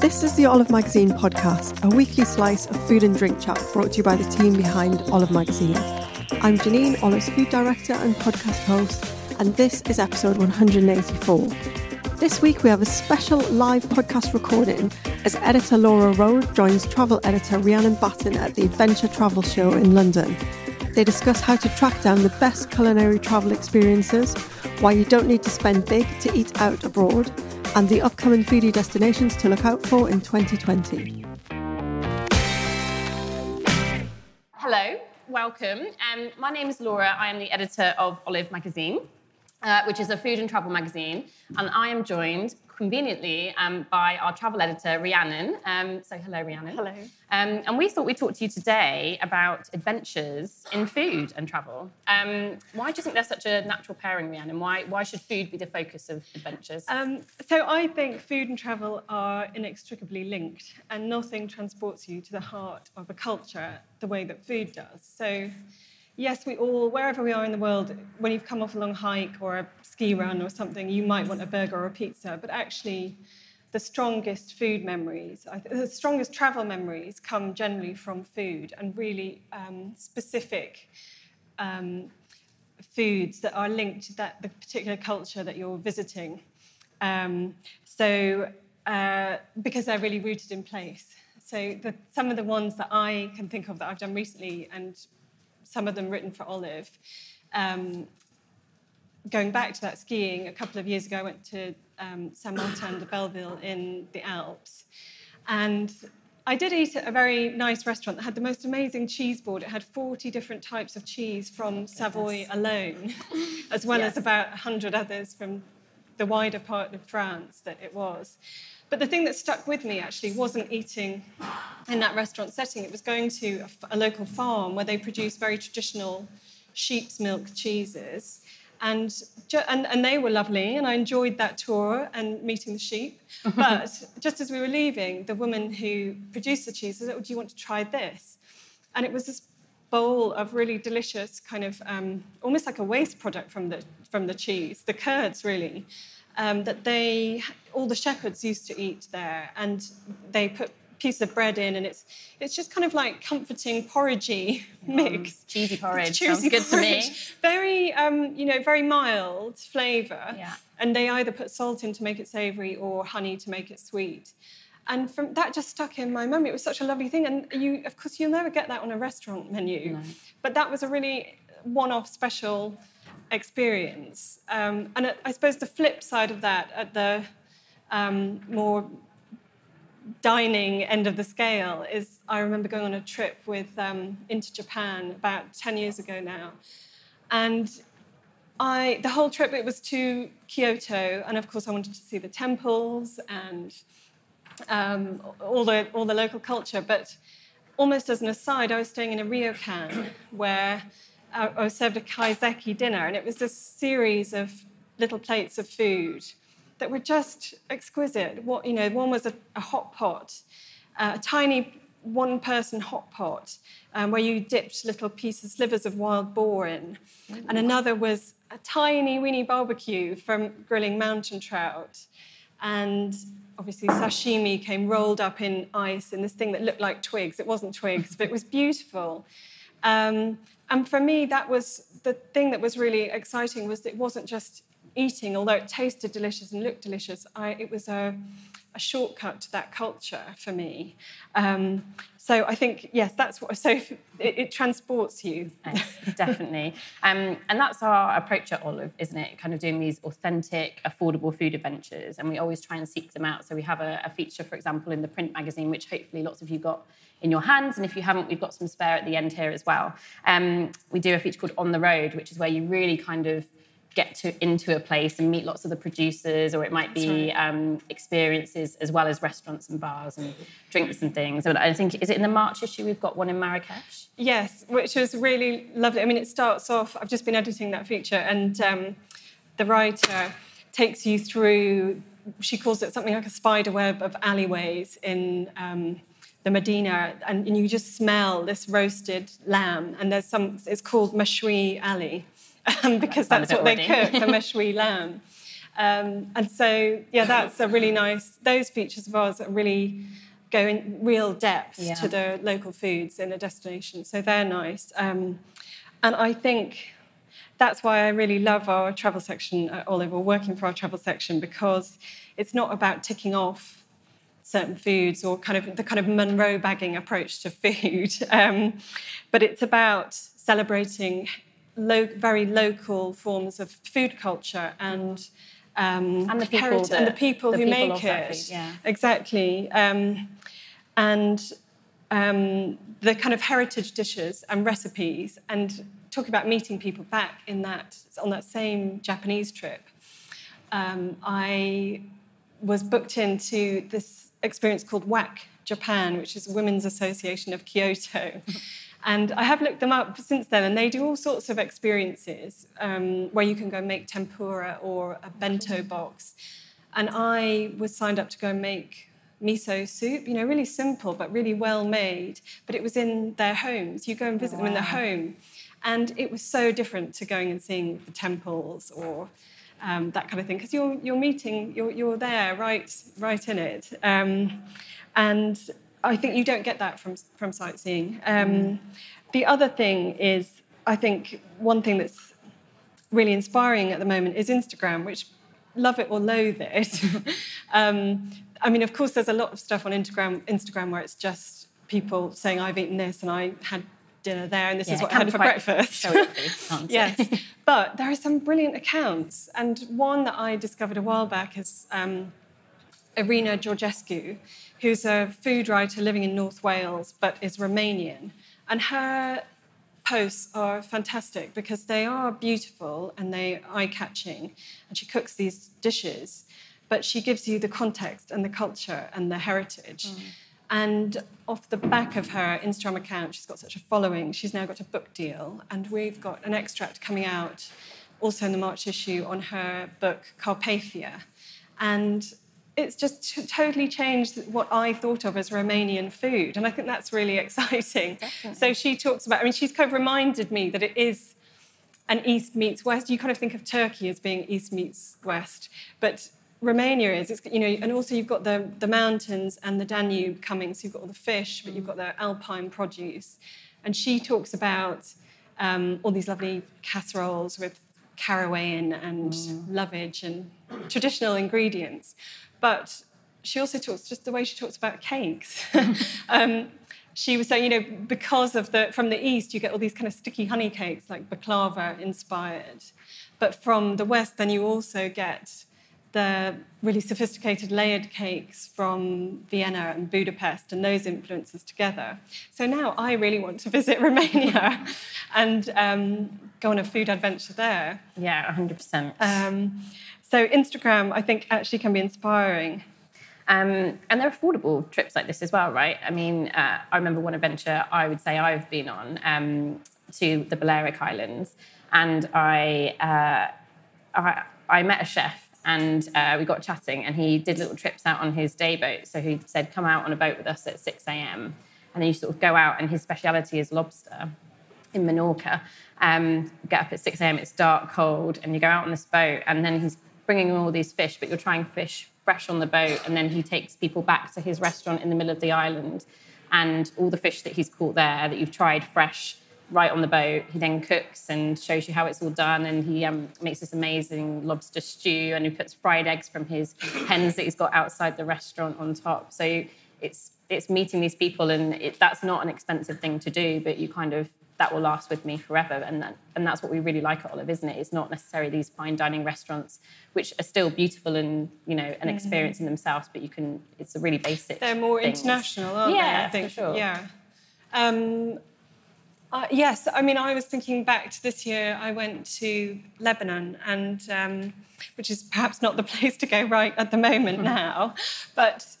This is the Olive Magazine podcast, a weekly slice of food and drink chat brought to you by the team behind Olive Magazine. I'm Janine, Olive's food director and podcast host, and this is episode 184. This week we have a special live podcast recording as editor Laura Rowe joins travel editor Rhiannon Batten at the Adventure Travel Show in London. They discuss how to track down the best culinary travel experiences, why you don't need to spend big to eat out abroad, and the upcoming foodie destinations to look out for in 2020. Hello, welcome. Um, my name is Laura. I am the editor of Olive Magazine, uh, which is a food and travel magazine, and I am joined conveniently um, by our travel editor, Rhiannon. Um, so, hello, Rhiannon. Hello. Um, and we thought we'd talk to you today about adventures in food and travel. Um, why do you think they're such a natural pairing, Rhiannon? Why, why should food be the focus of adventures? Um, so, I think food and travel are inextricably linked, and nothing transports you to the heart of a culture the way that food does. So, yes, we all, wherever we are in the world, when you've come off a long hike or a ski run or something, you might want a burger or a pizza. But actually, the strongest food memories, the strongest travel memories come generally from food and really um, specific um, foods that are linked to that, the particular culture that you're visiting. Um, so, uh, because they're really rooted in place. So, the, some of the ones that I can think of that I've done recently and some of them written for Olive. Um, going back to that skiing, a couple of years ago, I went to um, Saint Martin de Belleville in the Alps. And I did eat at a very nice restaurant that had the most amazing cheese board. It had 40 different types of cheese from Savoy alone, as well yes. as about 100 others from the wider part of France that it was. But the thing that stuck with me actually wasn't eating in that restaurant setting. It was going to a, a local farm where they produce very traditional sheep's milk cheeses. And, and, and they were lovely, and I enjoyed that tour and meeting the sheep. But just as we were leaving, the woman who produced the cheese said, oh, Do you want to try this? And it was this bowl of really delicious, kind of um, almost like a waste product from the, from the cheese, the curds, really um, that they all the shepherds used to eat there, and they put pieces of bread in, and it's it's just kind of like comforting porridgey mix. Cheesy porridge cheesy sounds good porridge. to me. Very um, you know very mild flavour. Yeah. And they either put salt in to make it savoury or honey to make it sweet. And from that just stuck in my memory. It was such a lovely thing. And you, of course, you'll never get that on a restaurant menu. No. But that was a really one-off special experience. Um, and I suppose the flip side of that, at the um, more dining end of the scale is I remember going on a trip with um, into Japan about 10 years ago now. And I, the whole trip, it was to Kyoto, and of course, I wanted to see the temples and um, all, the, all the local culture. But almost as an aside, I was staying in a ryokan where I, was served a kaiseki dinner, and it was this series of little plates of food that were just exquisite. What you know, one was a, a hot pot, uh, a tiny one-person hot pot um, where you dipped little pieces, slivers of wild boar in, and another was a tiny weeny barbecue from grilling mountain trout, and obviously sashimi came rolled up in ice in this thing that looked like twigs. It wasn't twigs, but it was beautiful. Um, and for me, that was the thing that was really exciting was it wasn't just eating, although it tasted delicious and looked delicious, I, it was a, a, shortcut to that culture for me. Um, so I think yes, that's what. So it, it transports you. Yes, definitely, um, and that's our approach at Olive, isn't it? Kind of doing these authentic, affordable food adventures, and we always try and seek them out. So we have a, a feature, for example, in the print magazine, which hopefully lots of you got in your hands. And if you haven't, we've got some spare at the end here as well. Um, we do a feature called On the Road, which is where you really kind of get to into a place and meet lots of the producers, or it might be right. um, experiences as well as restaurants and bars and drinks and things. I think is it in the March issue we've got one in Marrakesh. Yes, which was really lovely. I mean, it starts off. I've just been editing that feature, and um, the writer takes you through. She calls it something like a spider web of alleyways in. Um, the Medina, and, and, you just smell this roasted lamb. And there's some, it's called Mashwi Alley, um, because that's what they cook, the Meshwi lamb. Um, and so, yeah, that's a really nice, those features of ours are really go in real depth yeah. to the local foods in a destination. So they're nice. Um, and I think that's why I really love our travel section at Olive, or working for our travel section, because it's not about ticking off certain foods or kind of the kind of Munro bagging approach to food, um, but it's about celebrating lo- very local forms of food culture and um, and the people, that, and the people the who people make it. Food, yeah. Exactly. Um, and um, the kind of heritage dishes and recipes, and talking about meeting people back in that on that same Japanese trip. Um, I was booked into this experience called WAC Japan, which is Women's Association of Kyoto. And I have looked them up since then, and they do all sorts of experiences um, where you can go make tempura or a bento box. And I was signed up to go and make miso soup, you know, really simple but really well made. But it was in their homes. You go and visit wow. them in their home. And it was so different to going and seeing the temples or um, that kind of thing, because you're, you're meeting, you're, you're there right, right in it. Um, and I think you don't get that from, from sightseeing. Um, mm. The other thing is, I think one thing that's really inspiring at the moment is Instagram, which love it or loathe it. um, I mean, of course, there's a lot of stuff on Instagram, Instagram where it's just people saying, I've eaten this and I had dinner there and this yeah, is what I had for breakfast. yes, but there are some brilliant accounts. And one that I discovered a while back is um, Irina Georgescu, who's a food writer living in North Wales but is Romanian. And her posts are fantastic because they are beautiful and they eye catching. And she cooks these dishes, but she gives you the context and the culture and the heritage. Mm. And off the back of her Instagram account, she's got such a following. She's now got a book deal, and we've got an extract coming out also in the March issue on her book Carpathia. And it's just t- totally changed what I thought of as Romanian food. And I think that's really exciting. Definitely. So she talks about, I mean, she's kind of reminded me that it is an East meets West. You kind of think of Turkey as being East meets West, but Romania is, it's, you know, and also you've got the, the mountains and the Danube coming, so you've got all the fish, but you've got the alpine produce. And she talks about um, all these lovely casseroles with caraway in and mm. lovage and traditional ingredients. But she also talks just the way she talks about cakes. um, she was saying, you know, because of the from the east, you get all these kind of sticky honey cakes, like baklava inspired. But from the west, then you also get the really sophisticated layered cakes from Vienna and Budapest and those influences together. So now I really want to visit Romania and um, go on a food adventure there. Yeah, 100%. Um, so Instagram, I think, actually can be inspiring. Um, and they're affordable trips like this as well, right? I mean, uh, I remember one adventure I would say I've been on um, to the Balearic Islands, and I, uh, I, I met a chef and uh, we got chatting, and he did little trips out on his day boat. So he said, "Come out on a boat with us at 6 a.m." And then you sort of go out, and his speciality is lobster in Menorca. Um, get up at 6 a.m. It's dark, cold, and you go out on this boat, and then he's bringing all these fish, but you're trying fish fresh on the boat, and then he takes people back to his restaurant in the middle of the island, and all the fish that he's caught there that you've tried fresh right on the boat. He then cooks and shows you how it's all done, and he um, makes this amazing lobster stew, and he puts fried eggs from his hens that he's got outside the restaurant on top. So it's it's meeting these people, and it, that's not an expensive thing to do, but you kind of that will last with me forever. And that, and that's what we really like at Olive, isn't it? It's not necessarily these fine dining restaurants, which are still beautiful and you know an mm-hmm. experience in themselves, but you can. It's a really basic. They're more things. international, aren't yeah, they? I think. For sure. Yeah. Um, uh, yes, I mean, I was thinking back to this year. I went to Lebanon, and um, which is perhaps not the place to go right at the moment now, but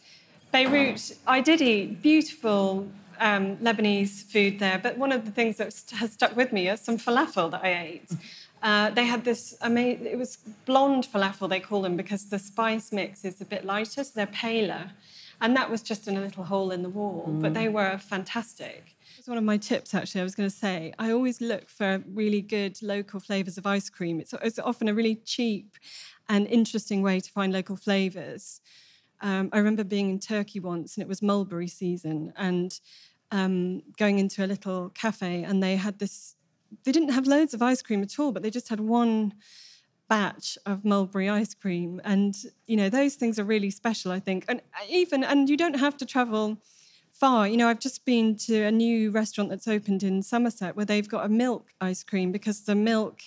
Beirut. I did eat beautiful um, Lebanese food there, but one of the things that has stuck with me is some falafel that I ate. Uh, they had this amazing, it was blonde falafel, they call them, because the spice mix is a bit lighter, so they're paler. And that was just in a little hole in the wall, mm. but they were fantastic. It's one of my tips, actually, I was going to say. I always look for really good local flavours of ice cream. It's, it's often a really cheap and interesting way to find local flavours. Um, I remember being in Turkey once and it was mulberry season and um, going into a little cafe and they had this, they didn't have loads of ice cream at all, but they just had one batch of mulberry ice cream. And, you know, those things are really special, I think. And even, and you don't have to travel far. You know, I've just been to a new restaurant that's opened in Somerset where they've got a milk ice cream because the milk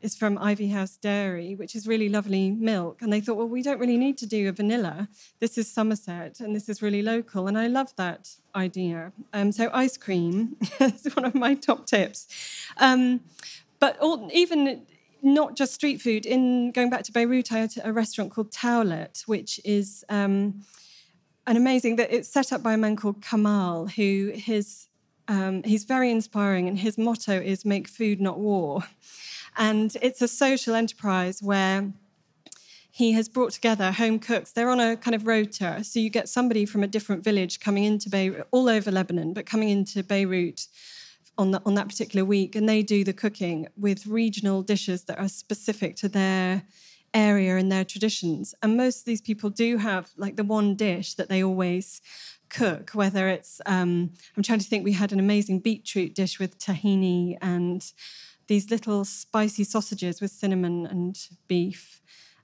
is from Ivy House Dairy, which is really lovely milk. And they thought, well, we don't really need to do a vanilla. This is Somerset and this is really local. And I love that idea. Um, so, ice cream is one of my top tips. Um, but all, even not just street food, in going back to Beirut, I had a restaurant called Tawlet, which is um, an amazing, that it's set up by a man called Kamal, who his um, he's very inspiring, and his motto is "Make food, not war." And it's a social enterprise where he has brought together home cooks. They're on a kind of rota. So you get somebody from a different village coming into Beirut, all over Lebanon, but coming into Beirut on, the, on that particular week. And they do the cooking with regional dishes that are specific to their area and their traditions. And most of these people do have like the one dish that they always cook, whether it's, um, I'm trying to think, we had an amazing beetroot dish with tahini and these little spicy sausages with cinnamon and beef,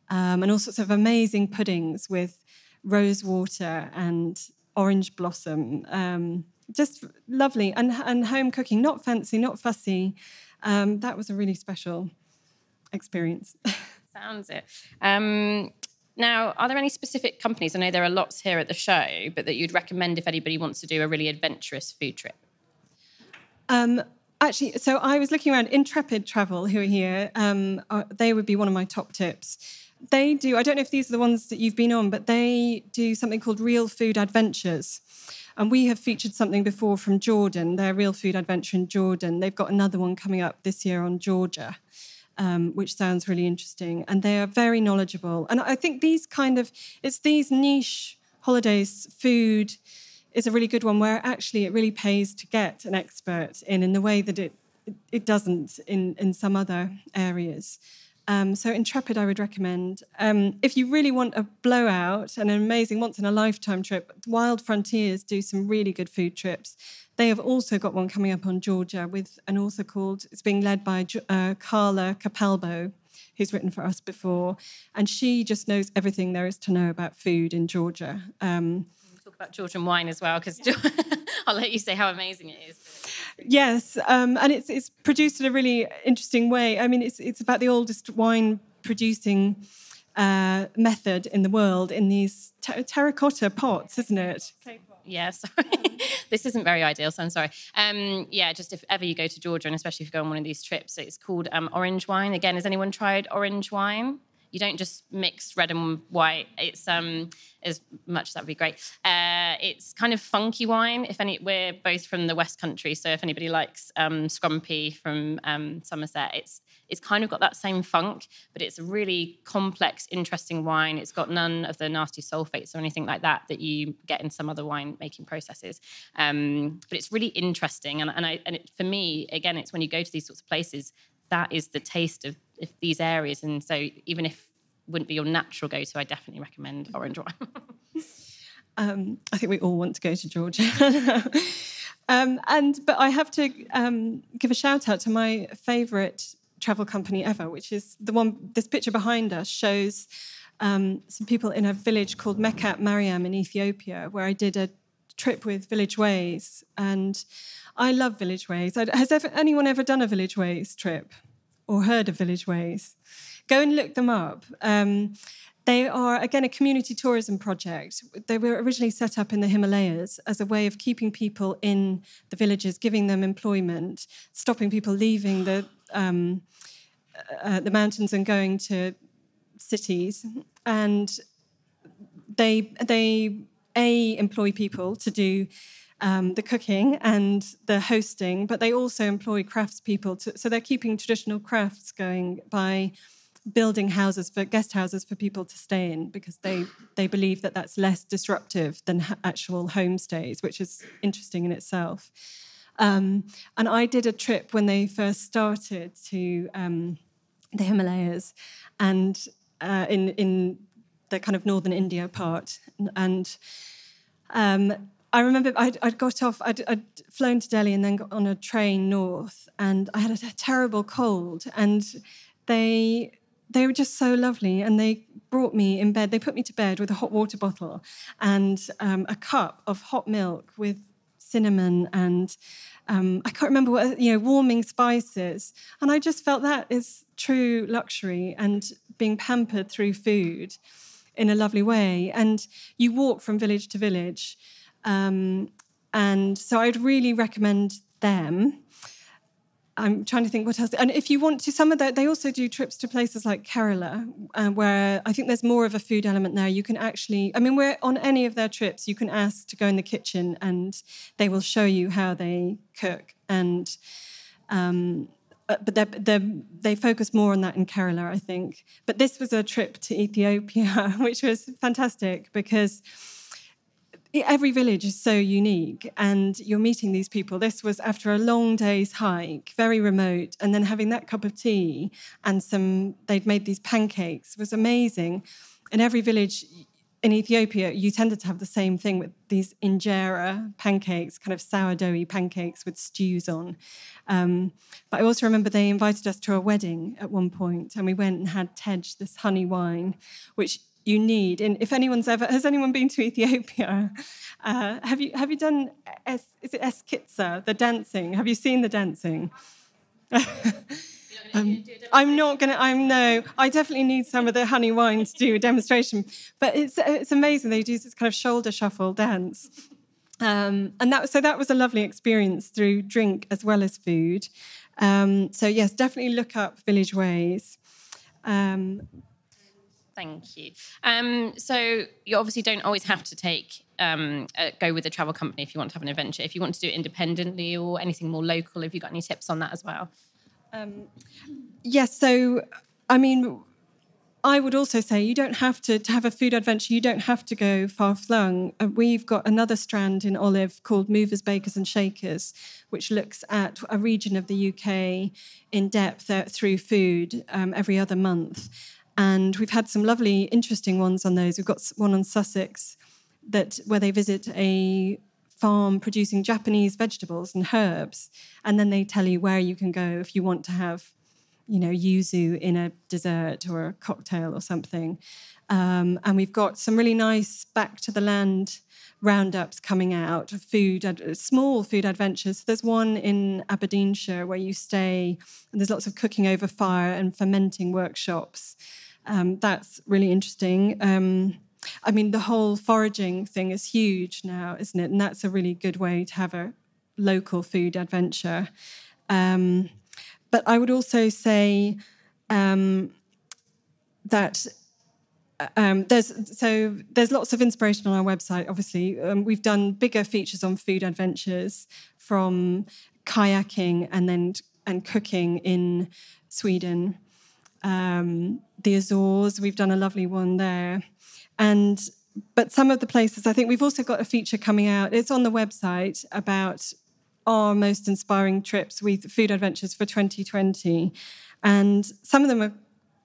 um, and all sorts of amazing puddings with rose water and orange blossom. Um, just lovely and, and home cooking, not fancy, not fussy. Um, that was a really special experience. Sounds it. Um, now, are there any specific companies? I know there are lots here at the show, but that you'd recommend if anybody wants to do a really adventurous food trip? Um, Actually, so I was looking around Intrepid Travel, who are here. Um, are, they would be one of my top tips. They do, I don't know if these are the ones that you've been on, but they do something called Real Food Adventures. And we have featured something before from Jordan, their Real Food Adventure in Jordan. They've got another one coming up this year on Georgia. Um, which sounds really interesting. And they are very knowledgeable. And I think these kind of, it's these niche holidays, food, is a really good one where actually it really pays to get an expert in in the way that it it doesn't in in some other areas. Um, so Intrepid, I would recommend. Um, if you really want a blowout and an amazing once in a lifetime trip, Wild Frontiers do some really good food trips. They have also got one coming up on Georgia with an author called. It's being led by uh, Carla Capalbo, who's written for us before, and she just knows everything there is to know about food in Georgia. Um, about Georgian wine as well, because I'll let you say how amazing it is. Yes, um, and it's it's produced in a really interesting way. I mean, it's it's about the oldest wine producing uh, method in the world in these ter- terracotta pots, isn't it? Yeah, sorry. This isn't very ideal, so I'm sorry. Um, yeah, just if ever you go to Georgia, and especially if you go on one of these trips, it's called um, orange wine. Again, has anyone tried orange wine? You don't just mix red and white. It's um as much as that'd be great. Uh, it's kind of funky wine. If any, we're both from the West Country, so if anybody likes um, Scrumpy from um, Somerset, it's it's kind of got that same funk, but it's a really complex, interesting wine. It's got none of the nasty sulfates or anything like that that you get in some other wine making processes. Um, but it's really interesting, and, and, I, and it, for me, again, it's when you go to these sorts of places, that is the taste of, of these areas. And so even if wouldn't be your natural go-to, I definitely recommend orange wine. um, I think we all want to go to Georgia. um, and but I have to um, give a shout out to my favourite travel company ever, which is the one. This picture behind us shows um, some people in a village called Mekat Mariam in Ethiopia, where I did a trip with Village Ways, and I love Village Ways. Has ever, anyone ever done a Village Ways trip or heard of Village Ways? Go and look them up. Um, they are, again, a community tourism project. They were originally set up in the Himalayas as a way of keeping people in the villages, giving them employment, stopping people leaving the, um, uh, the mountains and going to cities. And they, they a employ people to do um, the cooking and the hosting, but they also employ craftspeople. To, so they're keeping traditional crafts going by building houses for guest houses for people to stay in because they they believe that that's less disruptive than actual homestays, which is interesting in itself. Um, and I did a trip when they first started to um, the Himalayas, and uh, in in the kind of northern India part, and um, I remember I'd, I'd got off, I'd, I'd, flown to Delhi and then got on a train north, and I had a, terrible cold, and they they were just so lovely, and they brought me in bed. They put me to bed with a hot water bottle and um, a cup of hot milk with cinnamon and um, I can't remember what you know warming spices, and I just felt that is true luxury and being pampered through food in a lovely way. And you walk from village to village. Um, and so I'd really recommend them. I'm trying to think what else. And if you want to, some of that, they also do trips to places like Kerala, uh, where I think there's more of a food element there. You can actually, I mean, we're on any of their trips, you can ask to go in the kitchen and they will show you how they cook. And um, uh, but they're, they're, they focus more on that in Kerala, I think. But this was a trip to Ethiopia, which was fantastic because every village is so unique and you're meeting these people. This was after a long day's hike, very remote, and then having that cup of tea and some, they'd made these pancakes was amazing. In every village, in Ethiopia, you tended to have the same thing with these injera pancakes, kind of sourdoughy pancakes with stews on. Um, but I also remember they invited us to a wedding at one point, and we went and had tej, this honey wine, which you need. And if anyone's ever has anyone been to Ethiopia, uh, have you have you done es, is it Eskista, the dancing? Have you seen the dancing? Um, I'm not going to. I'm no. I definitely need some of the honey wine to do a demonstration. But it's it's amazing. They do this kind of shoulder shuffle dance, um, and that so that was a lovely experience through drink as well as food. Um, so yes, definitely look up Village Ways. Um, Thank you. Um, so you obviously don't always have to take um, uh, go with a travel company if you want to have an adventure. If you want to do it independently or anything more local, have you got any tips on that as well? Um, yes. So, I mean, I would also say you don't have to, to have a food adventure, you don't have to go far flung. Uh, we've got another strand in Olive called Movers, Bakers and Shakers, which looks at a region of the UK in depth uh, through food um, every other month. And we've had some lovely, interesting ones on those. We've got one on Sussex that where they visit a farm producing Japanese vegetables and herbs, and then they tell you where you can go if you want to have, you know, yuzu in a dessert or a cocktail or something. Um, and we've got some really nice back to the land roundups coming out food, small food adventures. There's one in Aberdeenshire where you stay, and there's lots of cooking over fire and fermenting workshops. Um, that's really interesting. Um, I mean, the whole foraging thing is huge now, isn't it? And that's a really good way to have a local food adventure. Um, but I would also say um, that um, there's so there's lots of inspiration on our website. Obviously, um, we've done bigger features on food adventures from kayaking and then and cooking in Sweden, um, the Azores. We've done a lovely one there, and but some of the places I think we've also got a feature coming out. It's on the website about our most inspiring trips with food adventures for 2020, and some of them are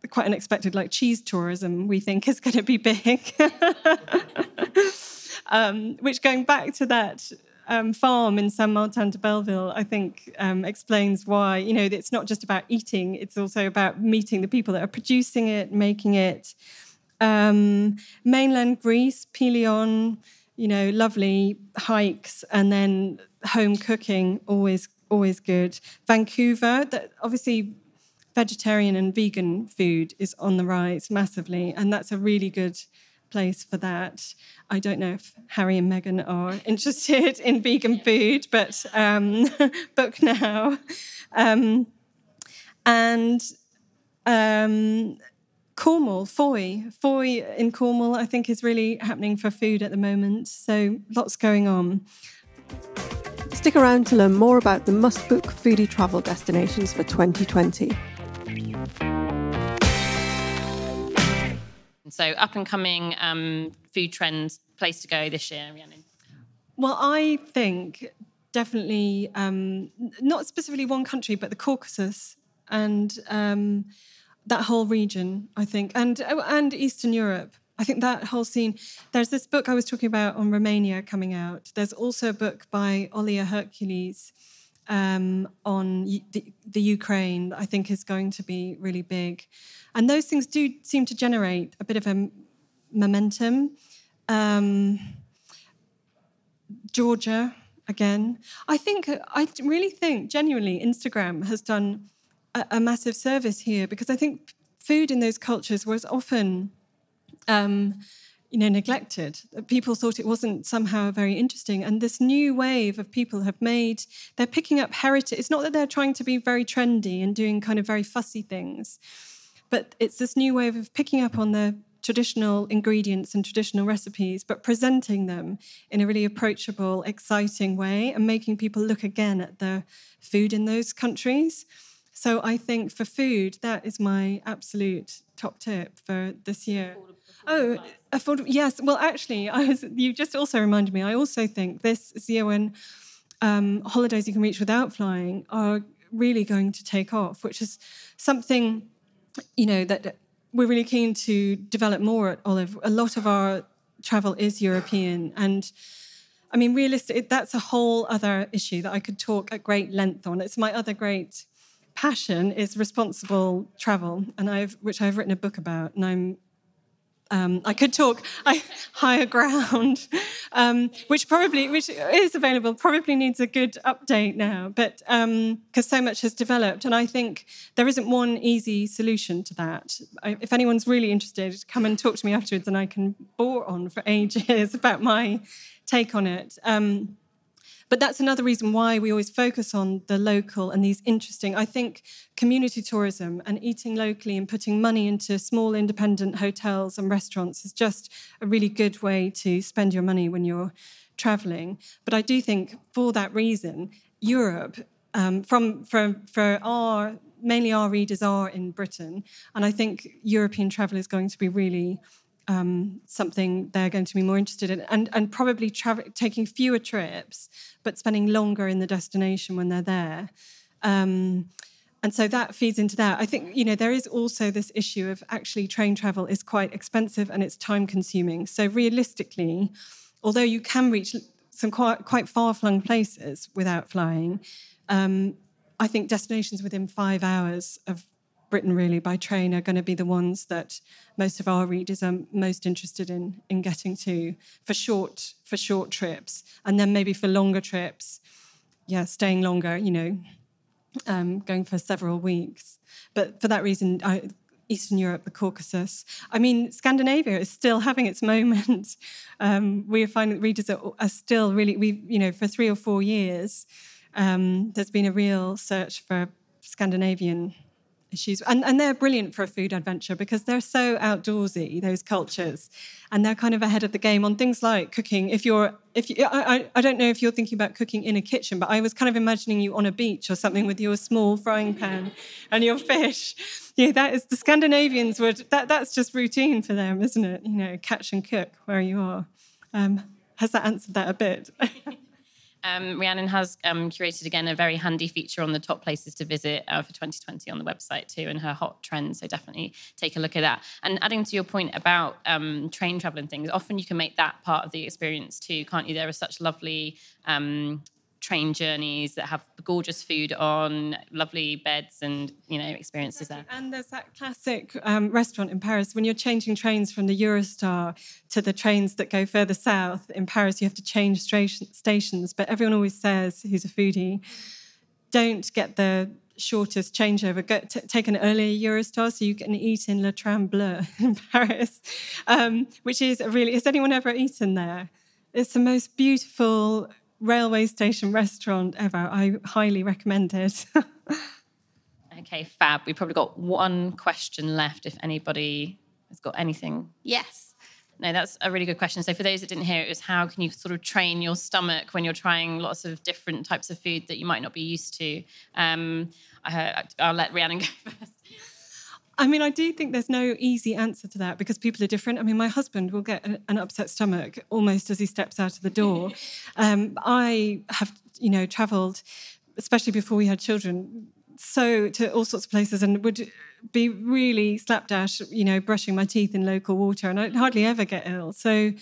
quite unexpected, like cheese tourism, we think is going to be big. um, which, going back to that um, farm in Saint Martin de Belleville, I think um, explains why, you know, it's not just about eating, it's also about meeting the people that are producing it, making it. Um, mainland Greece, Pelion, you know, lovely hikes, and then home cooking, always, always good. Vancouver, that obviously vegetarian and vegan food is on the rise massively, and that's a really good place for that. I don't know if Harry and Meghan are interested in vegan food, but um, book now. Um, and um, Cornwall, Fowey, Fowey in Cornwall, I think is really happening for food at the moment. So lots going on. Stick around to learn more about the must book foodie travel destinations for 2020. So, up and coming um, food trends, place to go this year, Rhiannon? Well, I think definitely um, not specifically one country, but the Caucasus and um, that whole region. I think, and oh, and Eastern Europe. I think that whole scene. There's this book I was talking about on Romania coming out. There's also a book by Olia Hercules um, on the, the, Ukraine, I think is going to be really big. And those things do seem to generate a bit of a momentum. Um, Georgia, again. I think, I really think, genuinely, Instagram has done a, a massive service here because I think food in those cultures was often. Um, you know, neglected. People thought it wasn't somehow very interesting. And this new wave of people have made, they're picking up heritage. It's not that they're trying to be very trendy and doing kind of very fussy things, but it's this new wave of picking up on the traditional ingredients and traditional recipes, but presenting them in a really approachable, exciting way and making people look again at the food in those countries. So I think for food, that is my absolute top tip for this year. Oh, affordable. Yes. Well, actually, I was. You just also reminded me. I also think this is year when um, holidays you can reach without flying are really going to take off, which is something you know that we're really keen to develop more at Olive. A lot of our travel is European, and I mean, realistic. That's a whole other issue that I could talk at great length on. It's my other great passion is responsible travel, and I've which I've written a book about, and I'm um, I could talk I, higher ground, um, which probably which is available. Probably needs a good update now, but because um, so much has developed, and I think there isn't one easy solution to that. I, if anyone's really interested, come and talk to me afterwards, and I can bore on for ages about my take on it. Um, but that's another reason why we always focus on the local and these interesting. I think community tourism and eating locally and putting money into small independent hotels and restaurants is just a really good way to spend your money when you're traveling. But I do think for that reason, Europe, um, from, from for our mainly our readers are in Britain, and I think European travel is going to be really um, something they're going to be more interested in, and and probably tra- taking fewer trips, but spending longer in the destination when they're there. Um, and so that feeds into that. I think you know there is also this issue of actually train travel is quite expensive and it's time consuming. So realistically, although you can reach some quite quite far flung places without flying, um, I think destinations within five hours of Britain, really, by train, are going to be the ones that most of our readers are most interested in in getting to for short for short trips, and then maybe for longer trips, yeah, staying longer. You know, um, going for several weeks. But for that reason, I, Eastern Europe, the Caucasus. I mean, Scandinavia is still having its moment. Um, we are finding readers are, are, still really, we you know, for three or four years, um, there's been a real search for Scandinavian issues. And, and they're brilliant for a food adventure because they're so outdoorsy, those cultures. And they're kind of ahead of the game on things like cooking. If you're, if you, I, I don't know if you're thinking about cooking in a kitchen, but I was kind of imagining you on a beach or something with your small frying pan and your fish. Yeah, that is the Scandinavians would, that, that's just routine for them, isn't it? You know, catch and cook where you are. Um, has that answered that a bit? Um, Rhiannon has um, curated again a very handy feature on the top places to visit uh, for 2020 on the website too, and her hot trends. So definitely take a look at that. And adding to your point about um, train travel and things, often you can make that part of the experience too, can't you? There are such lovely um, train journeys that have gorgeous food on, lovely beds, and you know experiences there. And there's that classic um, restaurant in Paris when you're changing trains from the Eurostar to the trains that go further south. In Paris, you have to change stations, but everyone always says, who's a foodie, don't get the shortest changeover. Go, t- take an earlier Eurostar so you can eat in Le Train Bleu in Paris, um, which is really. Has anyone ever eaten there? It's the most beautiful railway station restaurant ever. I highly recommend it. okay, fab. We've probably got one question left if anybody has got anything. Yes. No, that's a really good question. So, for those that didn't hear it, was how can you sort of train your stomach when you're trying lots of different types of food that you might not be used to? Um, I, will let Rhiannon go first. I mean, I do think there's no easy answer to that because people are different. I mean, my husband will get an, upset stomach almost as he steps out of the door. Um, I have, you know, travelled, especially before we had children, so to all sorts of places and would be really slapdash, you know, brushing my teeth in local water, and I'd hardly ever get ill. So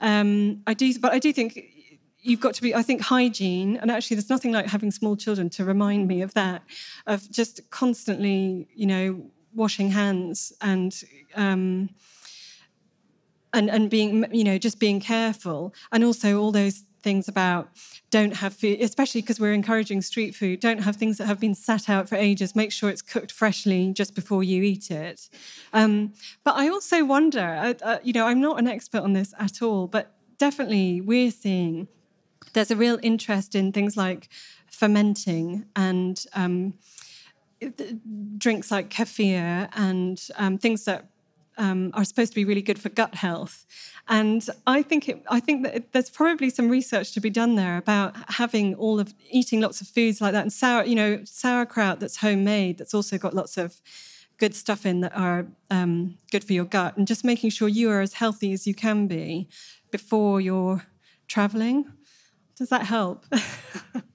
um, I do, but I do think you've got to be i think hygiene and actually there's nothing like having small children to remind me of that of just constantly you know washing hands and um, and and being you know just being careful. And also all those things about don't have food especially because we're encouraging street food don't have things that have been sat out for ages. Make sure it's cooked freshly just before you eat it. Um, but i also wonder uh, uh, you know i'm not an expert on this at all but definitely we're seeing there's a real interest in things like fermenting and um, drinks like kefir and um, things that um, are supposed to be really good for gut health. And I think it, I think that it, there's probably some research to be done there about having all of eating lots of foods like that and sour, you know, sauerkraut that's homemade that's also got lots of good stuff in that are um, good for your gut, and just making sure you are as healthy as you can be before you're traveling. Does that help?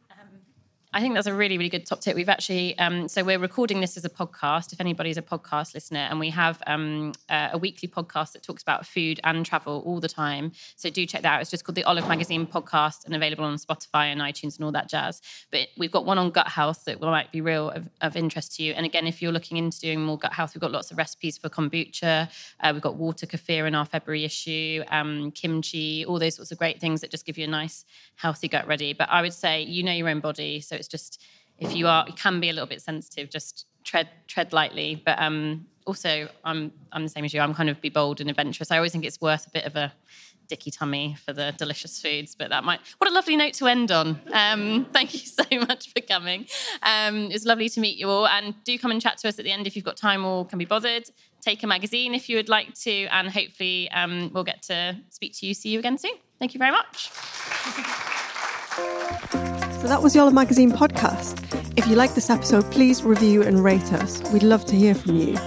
I think that's a really, really good top tip. We've actually, um, so we're recording this as a podcast. If anybody's a podcast listener, and we have um, uh, a weekly podcast that talks about food and travel all the time. So do check that out. It's just called the Olive Magazine Podcast and available on Spotify and iTunes and all that jazz. But we've got one on gut health that might be real of, of interest to you. And again, if you're looking into doing more gut health, we've got lots of recipes for kombucha. Uh, we've got water kefir in our February issue, um, kimchi, all those sorts of great things that just give you a nice, healthy gut ready. But I would say you know your own body, so it's just if you are, you can be a little bit sensitive, just tread tread lightly. But um, also, I'm I'm the same as you. I'm kind of be bold and adventurous. I always think it's worth a bit of a dicky tummy for the delicious foods. But that might what a lovely note to end on. Um, thank you so much for coming. Um, it's lovely to meet you all, and do come and chat to us at the end if you've got time or can be bothered. Take a magazine if you would like to, and hopefully um, we'll get to speak to you. See you again soon. Thank you very much. So that was the Olive Magazine podcast. If you like this episode, please review and rate us. We'd love to hear from you.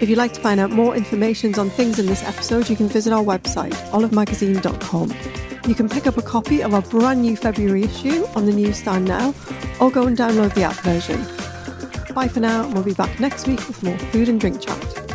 If you'd like to find out more information on things in this episode, you can visit our website, olivemagazine.com. You can pick up a copy of our brand new February issue on the newsstand now, or go and download the app version. Bye for now, and we'll be back next week with more food and drink chat.